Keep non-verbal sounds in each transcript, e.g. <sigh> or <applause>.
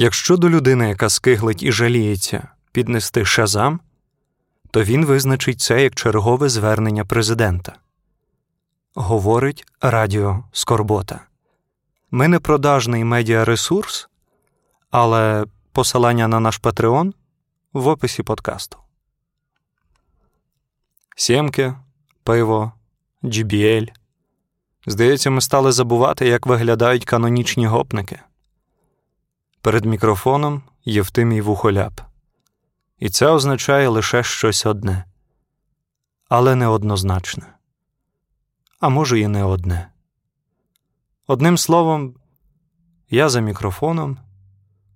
Якщо до людини, яка скиглить і жаліється, піднести шазам, то він визначить це як чергове звернення президента. Говорить Радіо Скорбота. Ми не продажний медіаресурс, але посилання на наш Патреон в описі подкасту. Сємки, пиво, GBL. Здається, ми стали забувати, як виглядають канонічні гопники. Перед мікрофоном Євтимій Вухоляп. І це означає лише щось одне, але не однозначне. А може, і не одне. Одним словом, я за мікрофоном,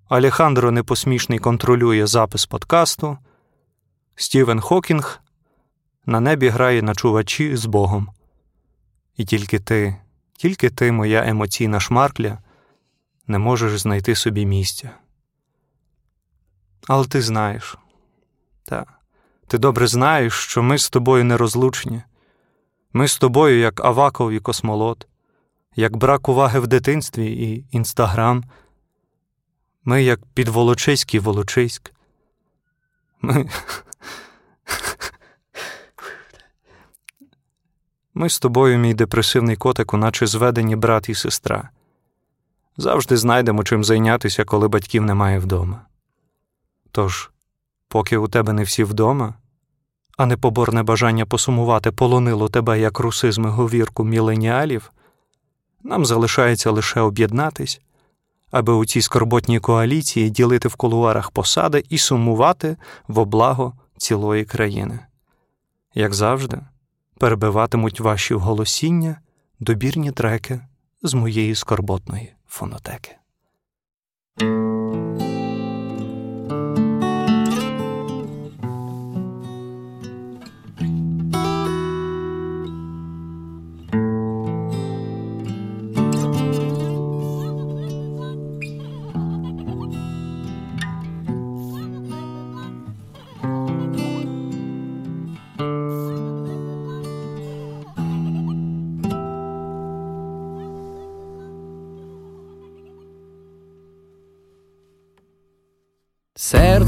Алехандро Непосмішний контролює запис подкасту, Стівен Хокінг на небі грає на чувачі з Богом. І тільки ти, тільки ти, моя емоційна шмаркля, не можеш знайти собі місця. Але ти знаєш, та, ти добре знаєш, що ми з тобою нерозлучні. Ми з тобою, як Аваков і космолот, як брак уваги в дитинстві і інстаграм. Ми, як підволочиський Волочиськ. Ми <laughs> Ми з тобою, мій депресивний котику, наче зведені брат і сестра. Завжди знайдемо чим зайнятися, коли батьків немає вдома. Тож, поки у тебе не всі вдома, а непоборне бажання посумувати полонило тебе як русизми говірку міленіалів, нам залишається лише об'єднатись, аби у цій скорботній коаліції ділити в кулуарах посади і сумувати в облаго цілої країни. Як завжди, перебиватимуть ваші голосіння добірні треки з моєї скорботної фонотеки.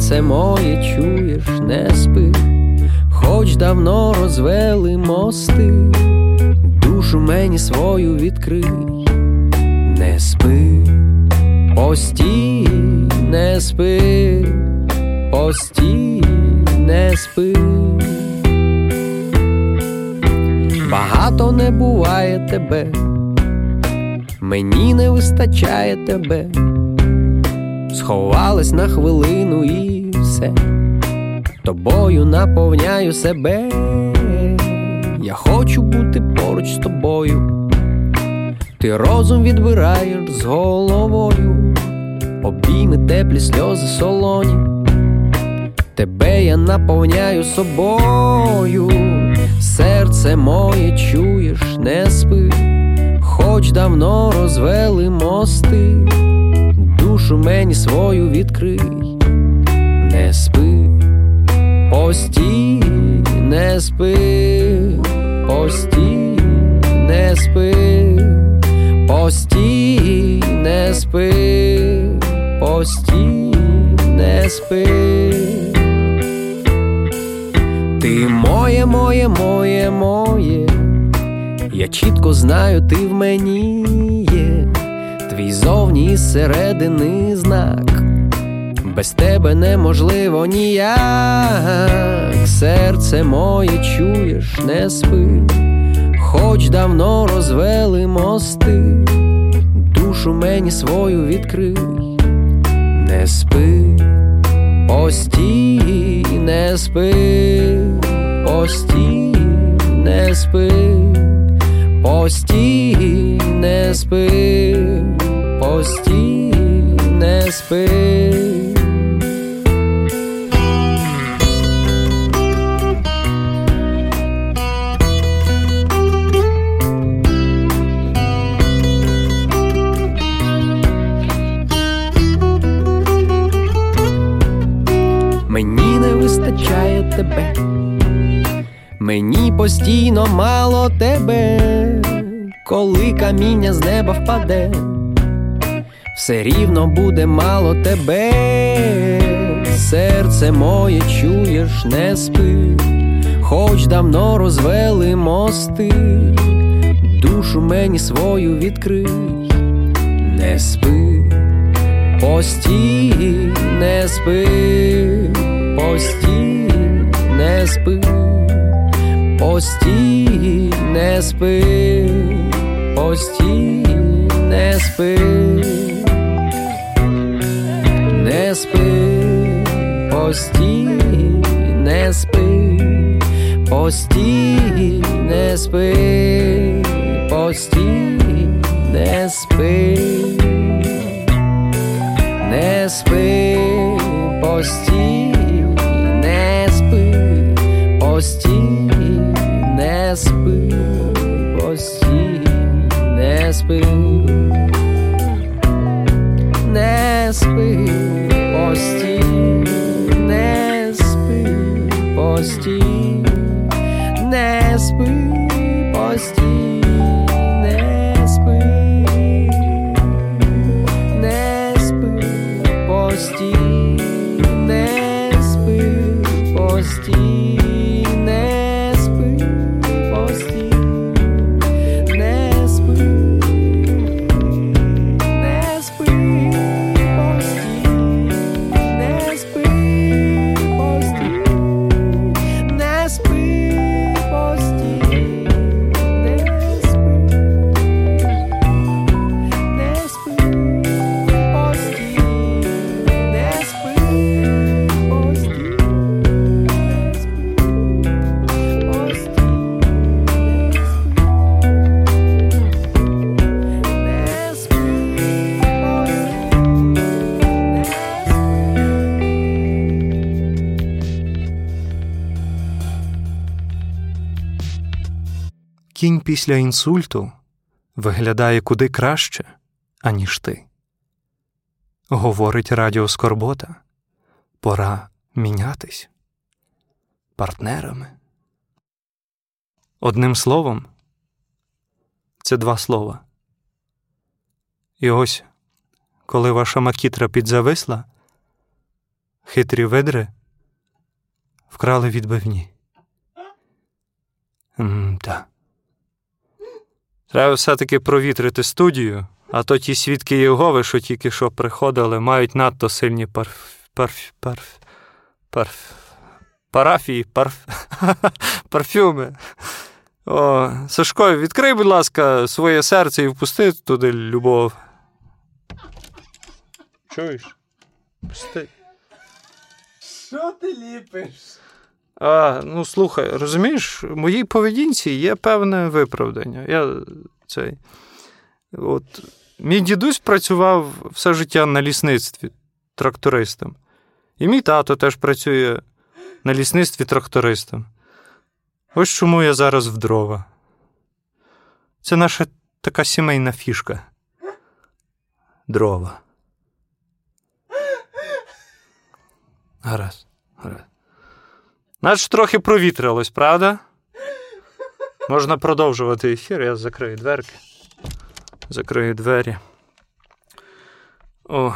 Серце моє чуєш, не спи, хоч давно розвели мости, душу мені свою відкрий, не спи, постій, не спи, постій, не спи. Багато не буває тебе, мені не вистачає тебе. Сховалась на хвилину і все, тобою наповняю себе, я хочу бути поруч з тобою, ти розум відбираєш з головою, обійми теплі сльози солоні, тебе я наповняю собою, серце моє чуєш, не спи, хоч давно розвели мости. Душу мені свою відкрий, спи, постій, не спи, постій, не спи, постій, не спи, постій, не спи. Ти моє, моє, моє, моє, я чітко знаю, ти в мені є твій зовні зсередини знак, без тебе неможливо ніяк, серце моє чуєш, не спи, хоч давно розвели мости, душу мені свою відкрий, не спи, постій, не спи, постій, не спи. Постій, не спи, постій, не спи. Тебе, мені постійно мало тебе коли каміння з неба впаде, все рівно буде мало тебе, серце моє чуєш, не спи, хоч давно розвели мости, душу мені свою відкрий, не спи, постій, не спи, постій, не спи, постій, не спи, постій, не спи, не спи, постій, не спи, постій, не спи, постій, не спи, не спи, постій, постій, не спи, постій, не спи, не спи, постій, не спи, постій, не спи, після інсульту виглядає куди краще, аніж ти. Говорить радіо Скорбота. Пора мінятись партнерами. Одним словом, це два слова. І ось, коли ваша макітра підзависла, хитрі видри вкрали відбивні. М-та. Треба все-таки провітрити студію, а то ті свідки Єгови, що тільки що приходили, мають надто сильні парф... парф... парф... парф... парафії, парф... <laughs> парфюми. О, Сашко, відкрий, будь ласка, своє серце і впусти туди любов. Чуєш? Пусти. Що ти ліпиш? А, ну слухай, розумієш, в моїй поведінці є певне виправдання. Я цей. От, мій дідусь працював все життя на лісництві трактористом. І мій тато теж працює на лісництві трактористом. Ось чому я зараз в дрова. Це наша така сімейна фішка. Дрова. Гаразд, гаразд. Наче трохи провітрилось, правда? Можна продовжувати ефір, я закрию дверки. Закрию двері. О.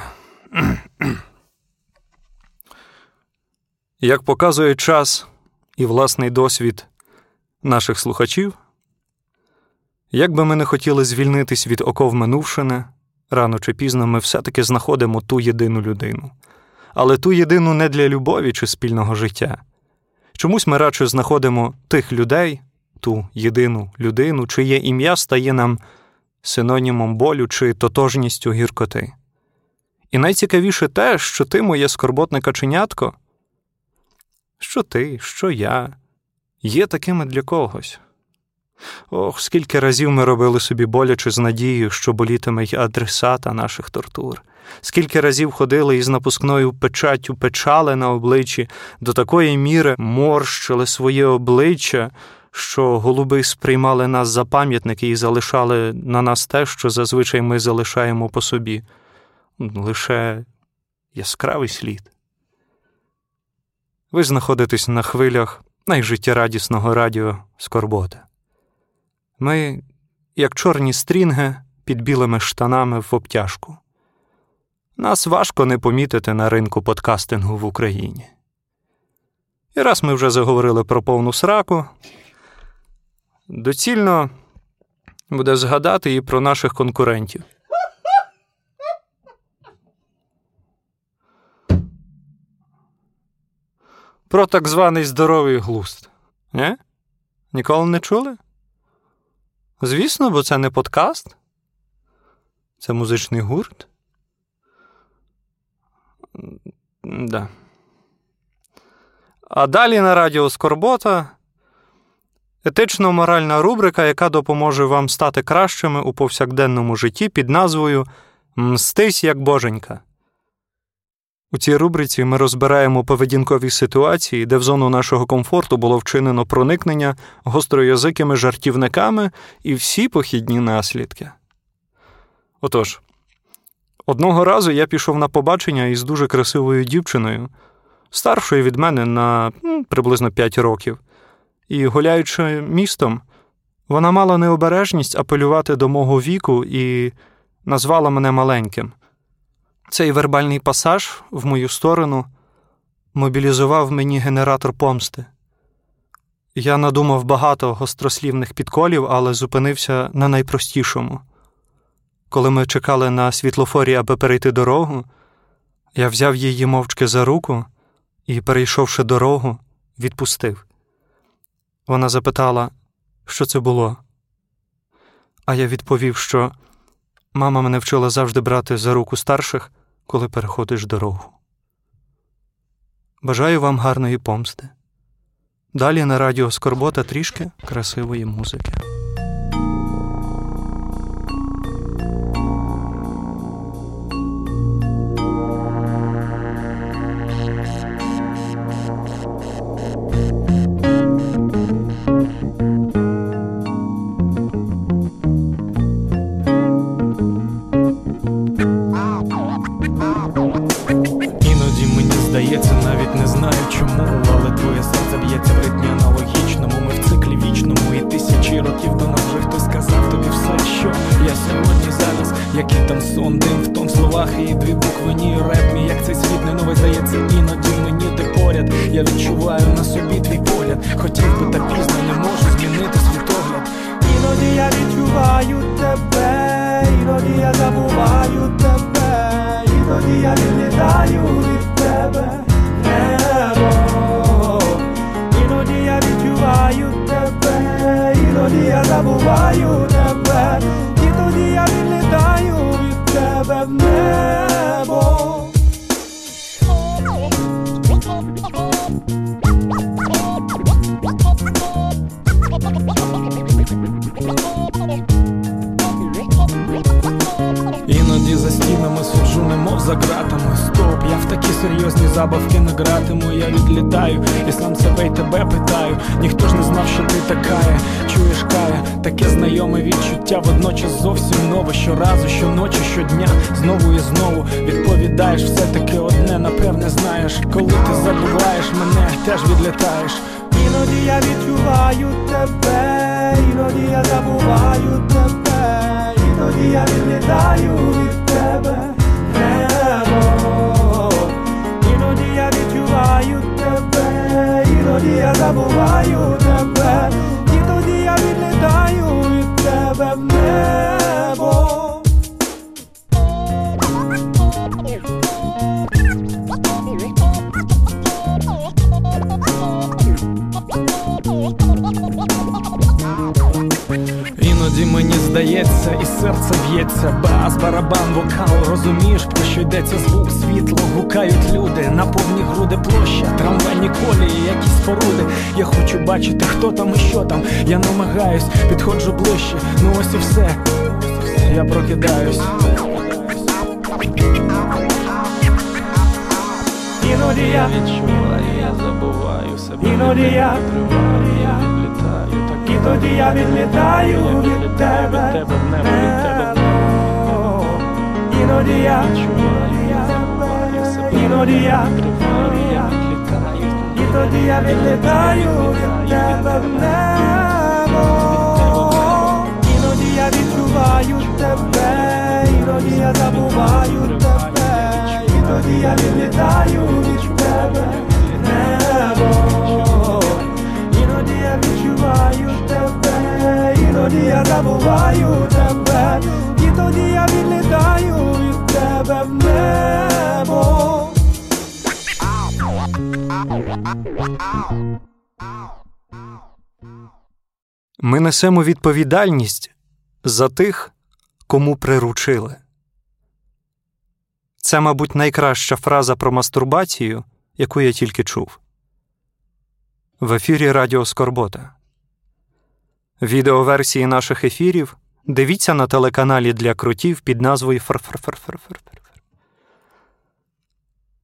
Як показує час і власний досвід наших слухачів, як би ми не хотіли звільнитись від оков минувшини, рано чи пізно ми все-таки знаходимо ту єдину людину. Але ту єдину не для любові чи спільного життя. Чомусь ми радше знаходимо тих людей, ту єдину людину, чиє ім'я стає нам синонімом болю чи тотожністю гіркоти. І найцікавіше те, що ти, моє скорботне каченятко, що ти, що я, є такими для когось. Ох, скільки разів ми робили собі боляче з надією, що болітиме й адресата наших тортур, скільки разів ходили із напускною печаттю печали на обличчі, до такої міри морщили своє обличчя, що голуби сприймали нас за пам'ятники і залишали на нас те, що зазвичай ми залишаємо по собі лише яскравий слід. Ви знаходитесь на хвилях найжиттєрадісного радіо Скорбота. Ми, як чорні стрінги під білими штанами в обтяжку. Нас важко не помітити на ринку подкастингу в Україні. І раз ми вже заговорили про повну сраку, доцільно буде згадати і про наших конкурентів. Про так званий здоровий глузд. Не? Ніколи не чули? Звісно, бо це не подкаст, це музичний гурт. Да. А далі на радіо Скорбота етично-моральна рубрика, яка допоможе вам стати кращими у повсякденному житті під назвою Мстись як боженька. У цій рубриці ми розбираємо поведінкові ситуації, де в зону нашого комфорту було вчинено проникнення гостроязикими жартівниками і всі похідні наслідки. Отож, одного разу я пішов на побачення із дуже красивою дівчиною, старшою від мене на м, приблизно 5 років, і, гуляючи містом, вона мала необережність апелювати до мого віку і назвала мене маленьким. Цей вербальний пасаж в мою сторону мобілізував мені генератор помсти. Я надумав багато гострослівних підколів, але зупинився на найпростішому. Коли ми чекали на світлофорі, аби перейти дорогу, я взяв її мовчки за руку і, перейшовши дорогу, відпустив. Вона запитала, що це було. А я відповів, що мама мене вчила завжди брати за руку старших, коли переходиш дорогу. Бажаю вам гарної помсти. Далі на радіо Скорбота трішки красивої музики. Який там сон, дим в том словах, і дві букви ні реп як цей світ не новий здається, іноді мені ти поряд. Я відчуваю на собі твій погляд. Хотів би та пізно не можу змінити світогляд. Іноді я відчуваю тебе, іноді я забуваю тебе, іноді я відлітаю від тебе такі серйозні забавки не гратиму Я відлітаю. І сам себе й тебе питаю. Ніхто ж не знав, що ти така. Чуєш кая, таке знайоме відчуття. Водночас зовсім нове. Щоразу, щоночі, щодня. Знову і знову відповідаєш. Все-таки одне, напевне, знаєш. Коли ти забуваєш мене, теж відлітаєш. Іноді я відчуваю тебе, іноді я забуваю тебе, іноді я відлітаю від тебе. Небо. Відчуваю тебе, іноді я забуваю тебе, і тоді я відлітаю від тебе в небо. Здається, і серце б'ється, бас, барабан, вокал, розумієш, про що йдеться звук, світло, гукають люди, на повні груди площа, трамвайні колії, якісь споруди. Я хочу бачити, хто там і що там. Я намагаюсь, підходжу ближче, ну ось і все. Я прокидаюсь. Іноді я відчуваю, я забуваю себе. Іноді я- так І тоді я відлітаю від тебе небо. Іноді я себе. Іноді я. І тоді я відлітаю від тебе в небо. Іноді я відчуваю тебе, іноді я забуваю тебе, іноді я відлітаю від тебе іноді я забуваю тебе, і тоді я відлітаю від тебе в небо. Ми несемо відповідальність за тих, кому приручили. Це, мабуть, найкраща фраза про мастурбацію, яку я тільки чув. В ефірі Радіо Скорбота. Відеоверсії наших ефірів дивіться на телеканалі для кротів під назвою Фр-фр-фр-фр-фр.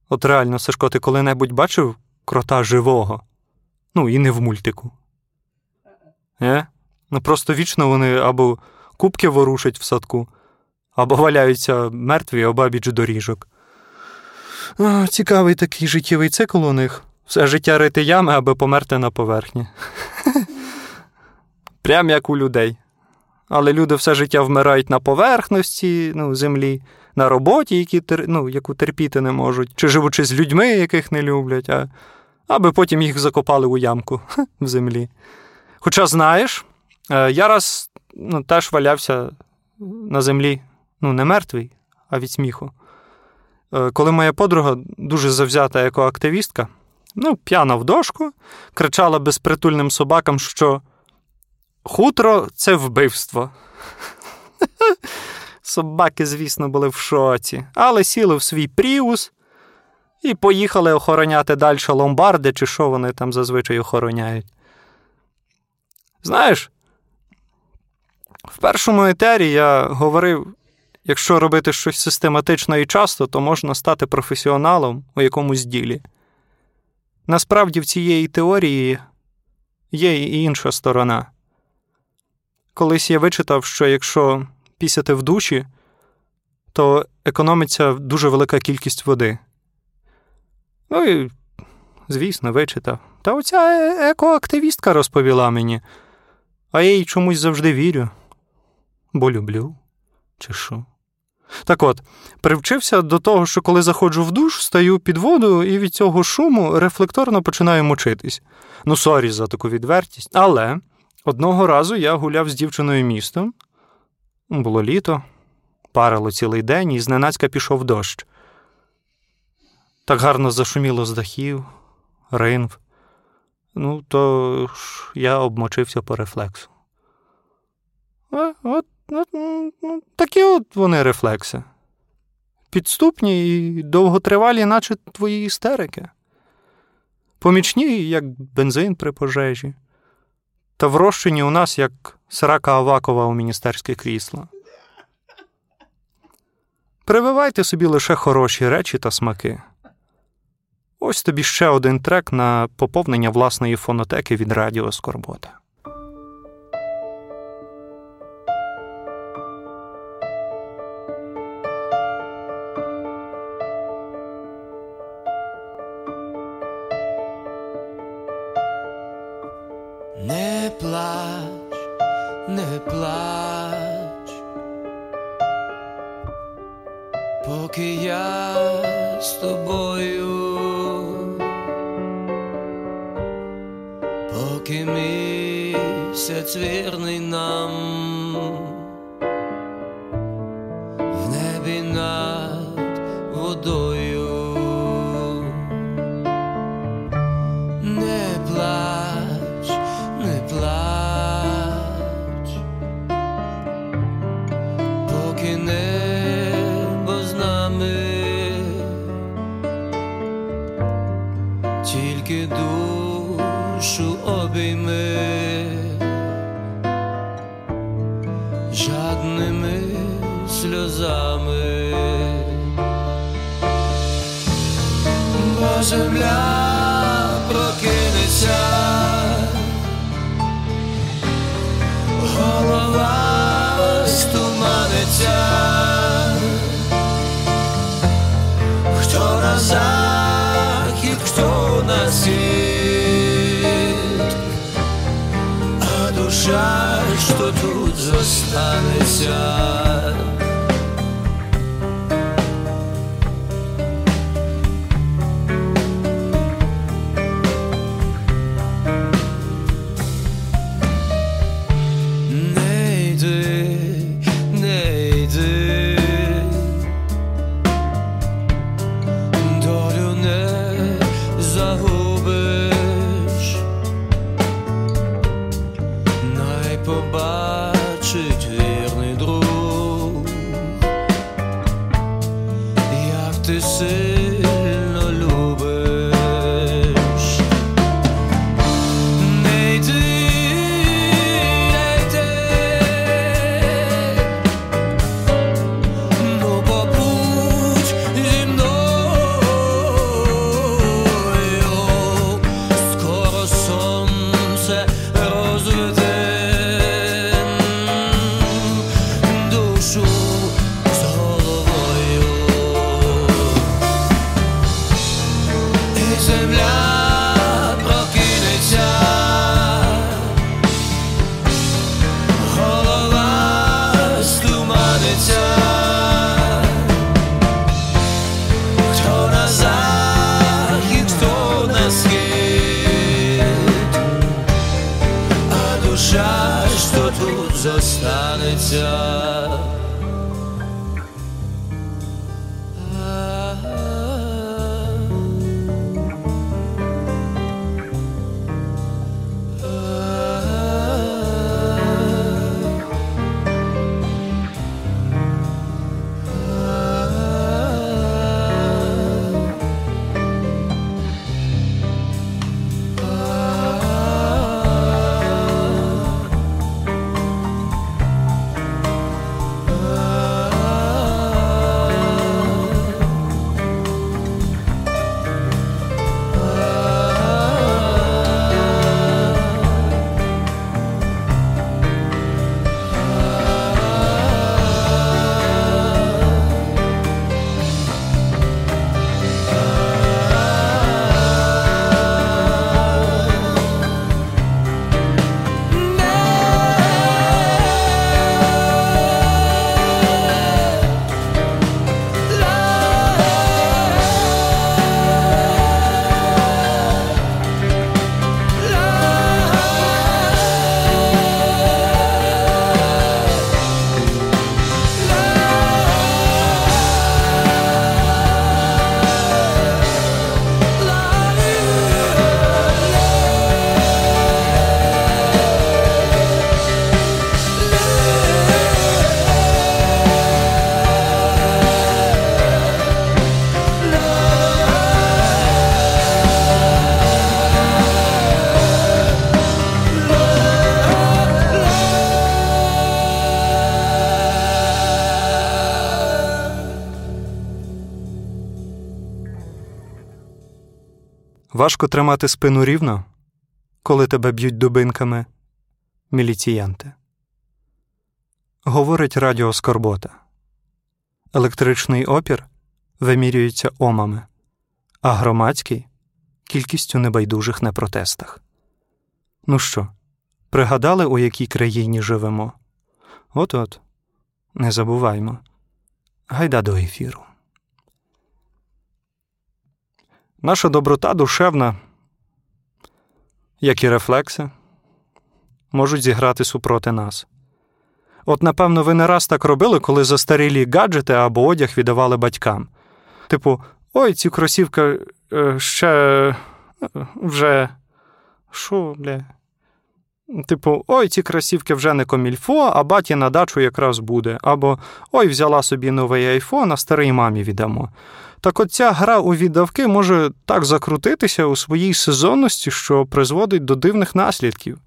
От реально, Сашко, ти коли-небудь бачив крота живого? Ну, і не в мультику. Е? Ну просто вічно вони або купки ворушать в садку, або валяються мертві обабіч доріжок. О, цікавий такий життєвий цикл у них. Все життя рити ями, аби померти на поверхні. <laughs> Прям як у людей. Але люди все життя вмирають на поверхності ну, землі, на роботі, які, ну, яку терпіти не можуть, чи живучи з людьми, яких не люблять, а аби потім їх закопали у ямку <laughs> в землі. Хоча, знаєш, е, я раз ну, теж валявся на землі, ну, не мертвий, а від сміху. Е, коли моя подруга, дуже завзята екоактивістка, ну, п'яна в дошку, кричала безпритульним собакам, що хутро це вбивство. <laughs> Собаки, звісно, були в шоці, але сіли в свій пріус і поїхали охороняти далі ломбарди, чи що вони там зазвичай охороняють. Знаєш, в першому етері я говорив, якщо робити щось систематично і часто, то можна стати професіоналом у якомусь ділі. Насправді, в цієї теорії є і інша сторона. Колись я вичитав, що якщо пісяти в душі, то економиться дуже велика кількість води. Ну і, звісно, вичитав. Та оця е- екоактивістка розповіла мені, а я їй чомусь завжди вірю, бо люблю, чи що. Так от, привчився до того, що коли заходжу в душ, стаю під воду і від цього шуму рефлекторно починаю мочитись. Ну, сорі за таку відвертість. Але одного разу я гуляв з дівчиною містом. Було літо, парило цілий день, і зненацька пішов дощ. Так гарно зашуміло з дахів, ринв. Ну, то ж я обмочився по рефлексу. Е, От, от, ну, такі от вони рефлекси. Підступні і довготривалі, наче твої істерики. Помічні, як бензин при пожежі, та врощені у нас, як срака Авакова у міністерське крісло. Прививайте собі лише хороші речі та смаки. Ось тобі ще один трек на поповнення власної фонотеки від Радіо Скорбота. Важко тримати спину рівно, коли тебе б'ють дубинками міліціянти. Говорить Радіо Скорбота. Електричний опір вимірюється омами, а громадський кількістю небайдужих на протестах. Ну що, пригадали, у якій країні живемо? От от, не забуваймо. Гайда до ефіру. Наша доброта душевна, як і рефлекси, можуть зіграти супроти нас. От, напевно, ви не раз так робили, коли застарілі гаджети або одяг віддавали батькам. Типу, ой, ці кросівка е, ще е, вже. Що, бля? Типу, ой, ці кросівки вже не комільфо, а баті на дачу якраз буде. Або ой, взяла собі новий айфон, а старий мамі віддамо. Так от ця гра у віддавки може так закрутитися у своїй сезонності, що призводить до дивних наслідків.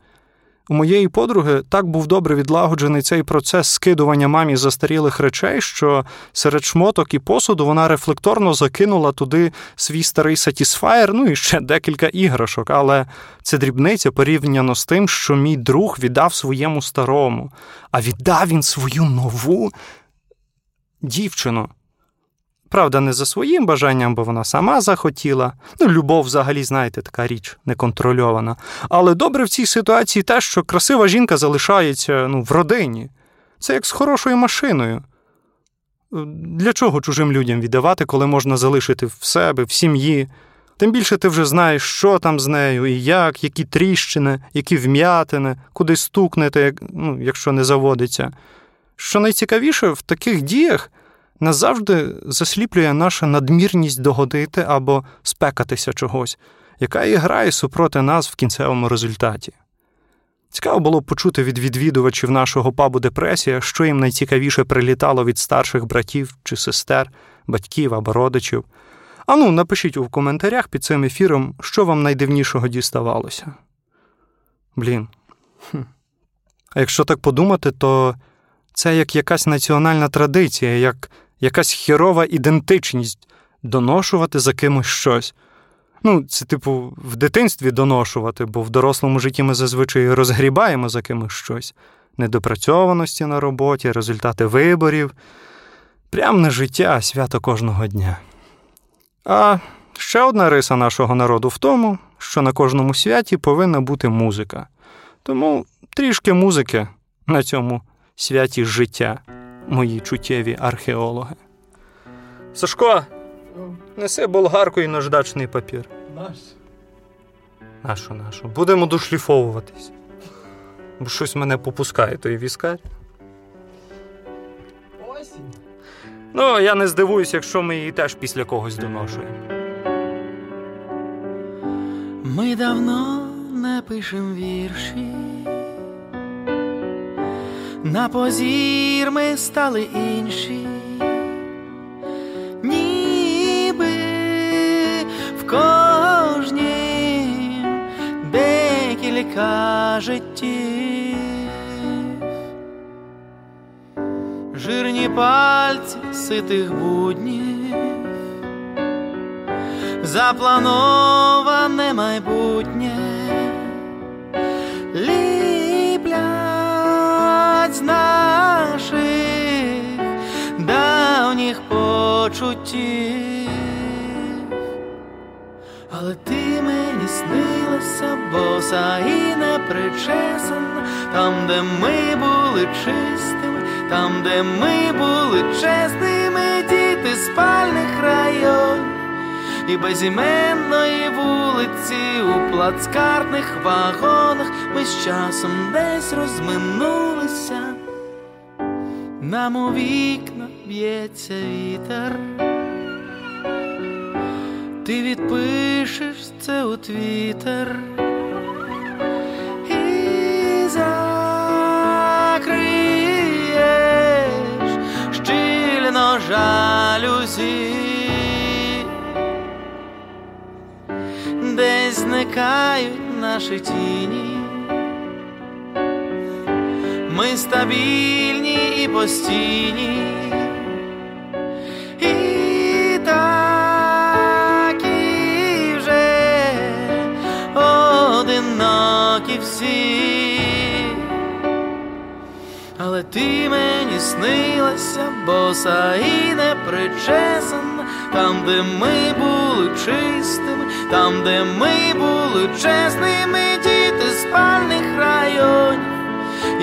У моєї подруги так був добре відлагоджений цей процес скидування мамі застарілих речей, що серед шмоток і посуду вона рефлекторно закинула туди свій старий сатісфаєр, ну і ще декілька іграшок. Але це дрібниця порівняно з тим, що мій друг віддав своєму старому, а віддав він свою нову дівчину. Правда, не за своїм бажанням, бо вона сама захотіла. Ну, любов, взагалі, знаєте, така річ неконтрольована. Але добре в цій ситуації те, що красива жінка залишається ну, в родині. Це як з хорошою машиною. Для чого чужим людям віддавати, коли можна залишити в себе, в сім'ї? Тим більше ти вже знаєш, що там з нею, і як, які тріщини, які вм'ятини, куди стукнете, ну, якщо не заводиться. Що найцікавіше в таких діях назавжди засліплює наша надмірність догодити або спекатися чогось, яка і грає супроти нас в кінцевому результаті. Цікаво було почути від відвідувачів нашого пабу депресія, що їм найцікавіше прилітало від старших братів чи сестер, батьків або родичів. Ану, напишіть у коментарях під цим ефіром, що вам найдивнішого діставалося. Блін. Хм. А якщо так подумати, то це як якась національна традиція, як якась хірова ідентичність доношувати за кимось щось. Ну, це, типу, в дитинстві доношувати, бо в дорослому житті ми зазвичай розгрібаємо за кимось щось, недопрацьованості на роботі, результати виборів. Прям не життя, свято кожного дня. А Ще одна риса нашого народу в тому, що на кожному святі повинна бути музика. Тому трішки музики на цьому святі життя, мої чуттєві археологи. Сашко, неси болгарку і наждачний папір. Наш. Нащо, нащо? Будемо дошліфовуватись. Бо щось мене попускає той віскар. Осінь. Ну, я не здивуюсь, якщо ми її теж після когось доношуємо. Ми давно не пишем вірші. На позір ми стали інші, ніби в кожнім декілька життів. Жирні пальці ситих буднів. Заплановане майбутнє почуттів. Але ти мені снилася, боса і непричесана, там, де ми були чистими, там, де ми були чесними, діти спальних районів і безіменної вулиці у плацкартних вагонах ми з часом десь розминулися. Нам у вікна б'ється вітер. Ти відпишеш це у твітер і закриєш щільно жалюзі. Десь зникають наші тіні. Ми стабільні і постійні. І такі вже одинокі всі. Але ти мені снилася, боса і непричесана, там, де ми були чистими, там, де ми були чесними, діти спальних районів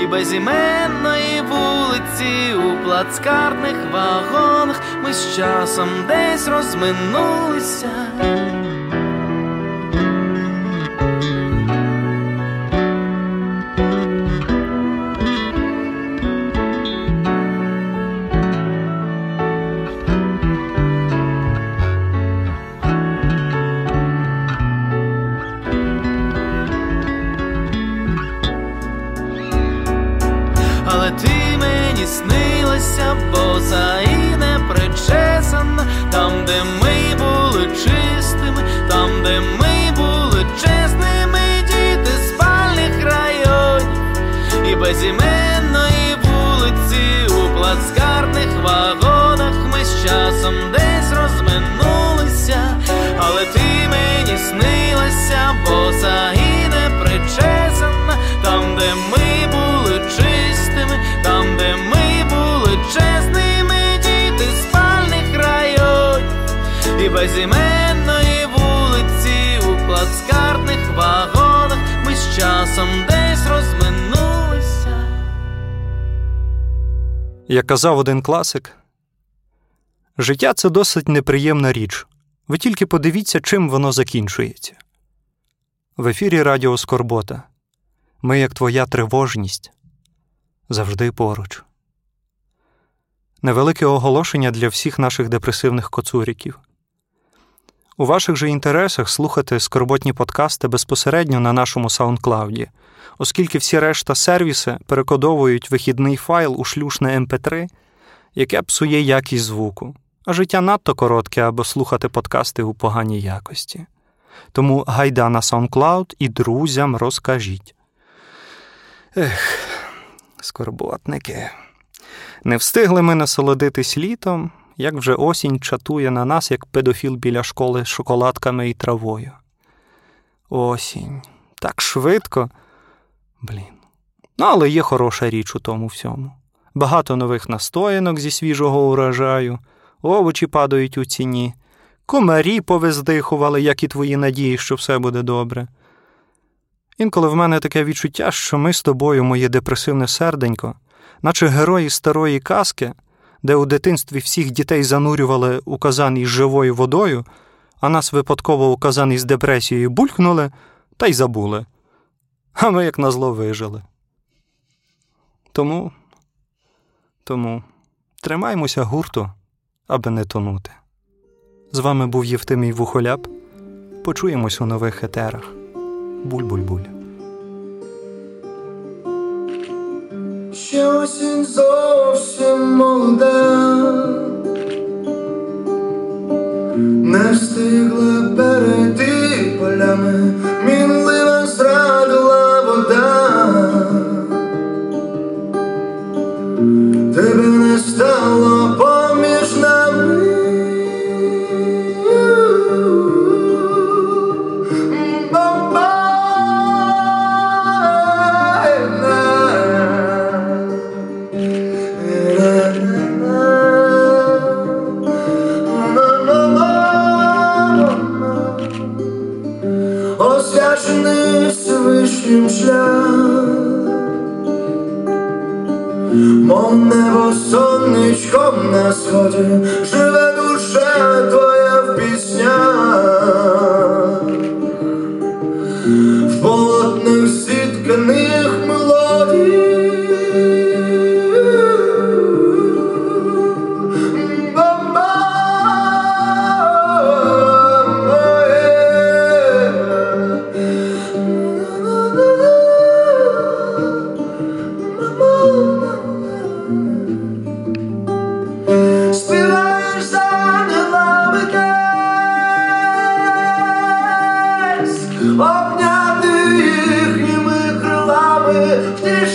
і безіменної вулиці у плацкартних вагонах ми з часом десь розминулися. Безіменної вулиці у плацкартних вагонах ми з часом десь розминулися. Як казав один класик, життя це досить неприємна річ. Ви тільки подивіться, чим воно закінчується. В ефірі Радіо Скорбота. Ми, як твоя тривожність, завжди поруч. Невелике оголошення для всіх наших депресивних коцуріків. У ваших же інтересах слухати скорботні подкасти безпосередньо на нашому SoundCloud, оскільки всі решта сервіси перекодовують вихідний файл у шлюшне MP3, яке псує якість звуку, а життя надто коротке, аби слухати подкасти у поганій якості. Тому гайда на SoundCloud і друзям розкажіть. Ех, скорботники. Не встигли ми насолодитись літом, як вже осінь чатує на нас, як педофіл біля школи з шоколадками і травою. Осінь. Так швидко. Блін. Ну, але є хороша річ у тому всьому. Багато нових настоянок зі свіжого урожаю, овочі падають у ціні, комарі повиздихували, як і твої надії, що все буде добре. Інколи в мене таке відчуття, що ми з тобою, моє депресивне серденько, наче герої старої казки, де у дитинстві всіх дітей занурювали у казан із живою водою, а нас випадково у казан із депресією булькнули та й забули. А ми, як назло, вижили. Тому, тому тримаймося гурту, аби не тонути. З вами був Євтимій Вухоляп. Почуємось у нових етерах. Буль-буль-буль. Ще осінь зовсім молода, не встигла перейти полями, мінлива зрадила обняти їхніми крилами, втішає